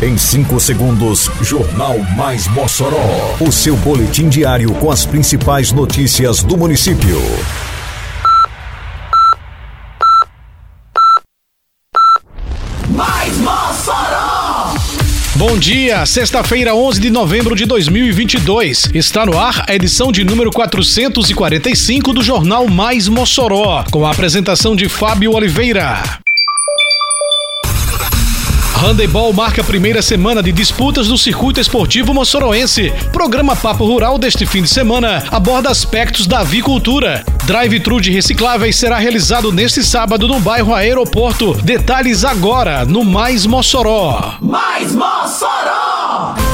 Em 5 segundos, Jornal Mais Mossoró. O seu boletim diário com as principais notícias do município. Mais Mossoró! Bom dia, sexta-feira, 11 de novembro de 2022. Está no ar a edição de número 445 do Jornal Mais Mossoró, com a apresentação de Fábio Oliveira. Handebol marca a primeira semana de disputas do circuito esportivo moçoroense. Programa Papo Rural deste fim de semana aborda aspectos da avicultura. Drive-thru de recicláveis será realizado neste sábado no bairro Aeroporto. Detalhes agora no Mais Mossoró. Mais Mossoró!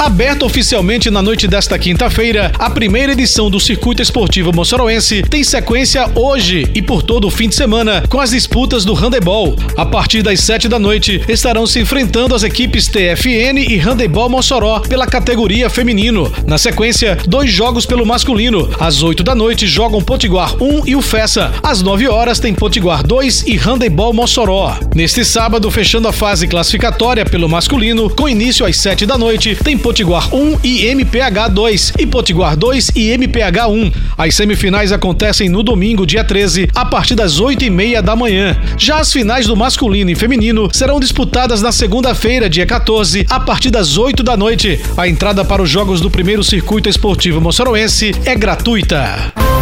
Aberta oficialmente na noite desta quinta-feira, a primeira edição do Circuito Esportivo Moçoroense tem sequência hoje e por todo o fim de semana com as disputas do handebol. A partir das sete da noite estarão se enfrentando as equipes TFN e Handebol Mossoró pela categoria feminino. Na sequência, dois jogos pelo masculino. Às oito da noite jogam Potiguar 1 e o Fessa. Às nove horas tem Potiguar 2 e Handebol Mossoró. Neste sábado, fechando a fase classificatória pelo masculino, com início às sete da noite, tem Potiguar 1 e MPH 2 e Potiguar 2 e MPH 1. As semifinais acontecem no domingo, dia 13, a partir das 8 e meia da manhã. Já as finais do masculino e feminino serão disputadas na segunda-feira, dia 14, a partir das 8 da noite. A entrada para os jogos do primeiro circuito esportivo moçoroense é gratuita.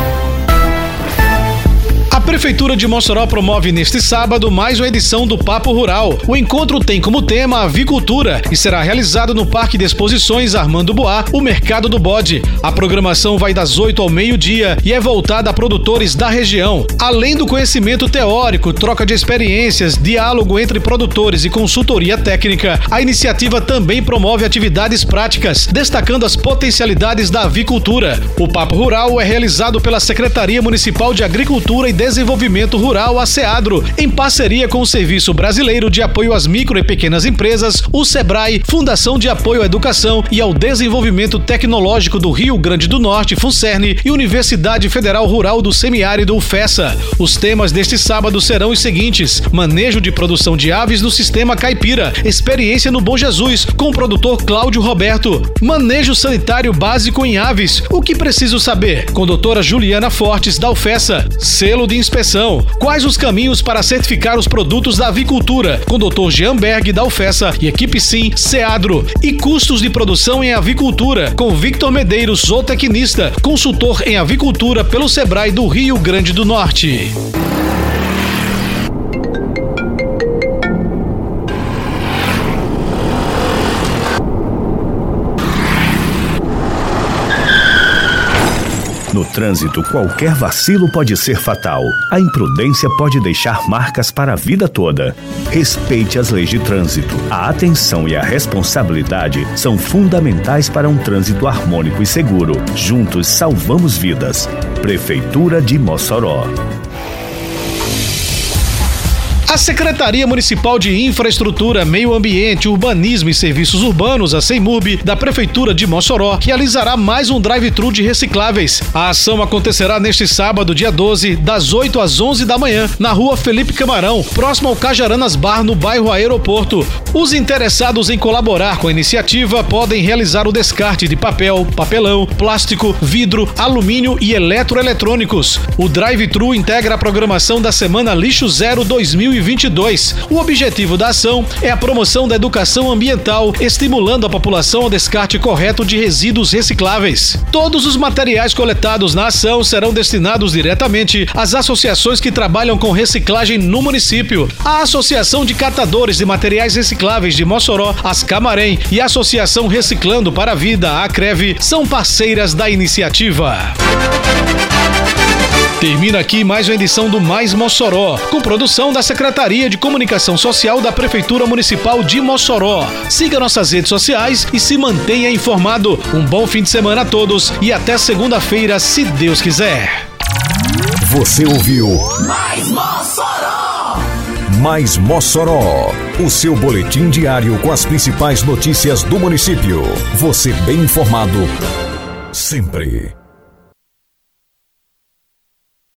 Prefeitura de Mossoró promove neste sábado mais uma edição do Papo Rural. O encontro tem como tema avicultura e será realizado no Parque de Exposições Armando Boá, o Mercado do Bode. A programação vai das 8 ao meio-dia e é voltada a produtores da região. Além do conhecimento teórico, troca de experiências, diálogo entre produtores e consultoria técnica, a iniciativa também promove atividades práticas, destacando as potencialidades da avicultura. O Papo Rural é realizado pela Secretaria Municipal de Agricultura e Desenvolvimento Rural, a SEADRO, em parceria com o Serviço Brasileiro de Apoio às Micro e Pequenas Empresas, o SEBRAE, Fundação de Apoio à Educação e ao Desenvolvimento Tecnológico do Rio Grande do Norte, FUNCERN, e Universidade Federal Rural do Semiárido, UFESA. Os temas deste sábado serão os seguintes: manejo de produção de aves no sistema caipira, experiência no Bom Jesus, com o produtor Cláudio Roberto, manejo sanitário básico em aves, o que preciso saber, com doutora Juliana Fortes, da UFESA, selo de inspeção. Quais os caminhos para certificar os produtos da avicultura? Com o Dr. Jean Berg da UFESA e equipe Sim Seadro. E custos de produção em avicultura, com Victor Medeiros, zootecnista, consultor em avicultura pelo Sebrae do Rio Grande do Norte. No trânsito, qualquer vacilo pode ser fatal. A imprudência pode deixar marcas para a vida toda. Respeite as leis de trânsito. A atenção e a responsabilidade são fundamentais para um trânsito harmônico e seguro. Juntos salvamos vidas. Prefeitura de Mossoró. A Secretaria Municipal de Infraestrutura, Meio Ambiente, Urbanismo e Serviços Urbanos, a CEMURB, da Prefeitura de Mossoró, realizará mais um drive-thru de recicláveis. A ação acontecerá neste sábado, dia 12, das 8 às 11 da manhã, na rua Felipe Camarão, próximo ao Cajaranas Bar, no bairro Aeroporto. Os interessados em colaborar com a iniciativa podem realizar o descarte de papel, papelão, plástico, vidro, alumínio e eletroeletrônicos. O drive-thru integra a programação da Semana Lixo Zero 2020 2022. O objetivo da ação é a promoção da educação ambiental, estimulando a população ao descarte correto de resíduos recicláveis. Todos os materiais coletados na ação serão destinados diretamente às associações que trabalham com reciclagem no município. A Associação de Catadores de Materiais Recicláveis de Mossoró, as Camarém e a Associação Reciclando para a Vida, a Acreve, são parceiras da iniciativa. Termina aqui mais uma edição do Mais Mossoró, com produção da Secretaria de Comunicação Social da Prefeitura Municipal de Mossoró. Siga nossas redes sociais e se mantenha informado. Um bom fim de semana a todos e até segunda-feira, se Deus quiser. Você ouviu Mais Mossoró! Mais Mossoró, o seu boletim diário com as principais notícias do município. Você bem informado sempre.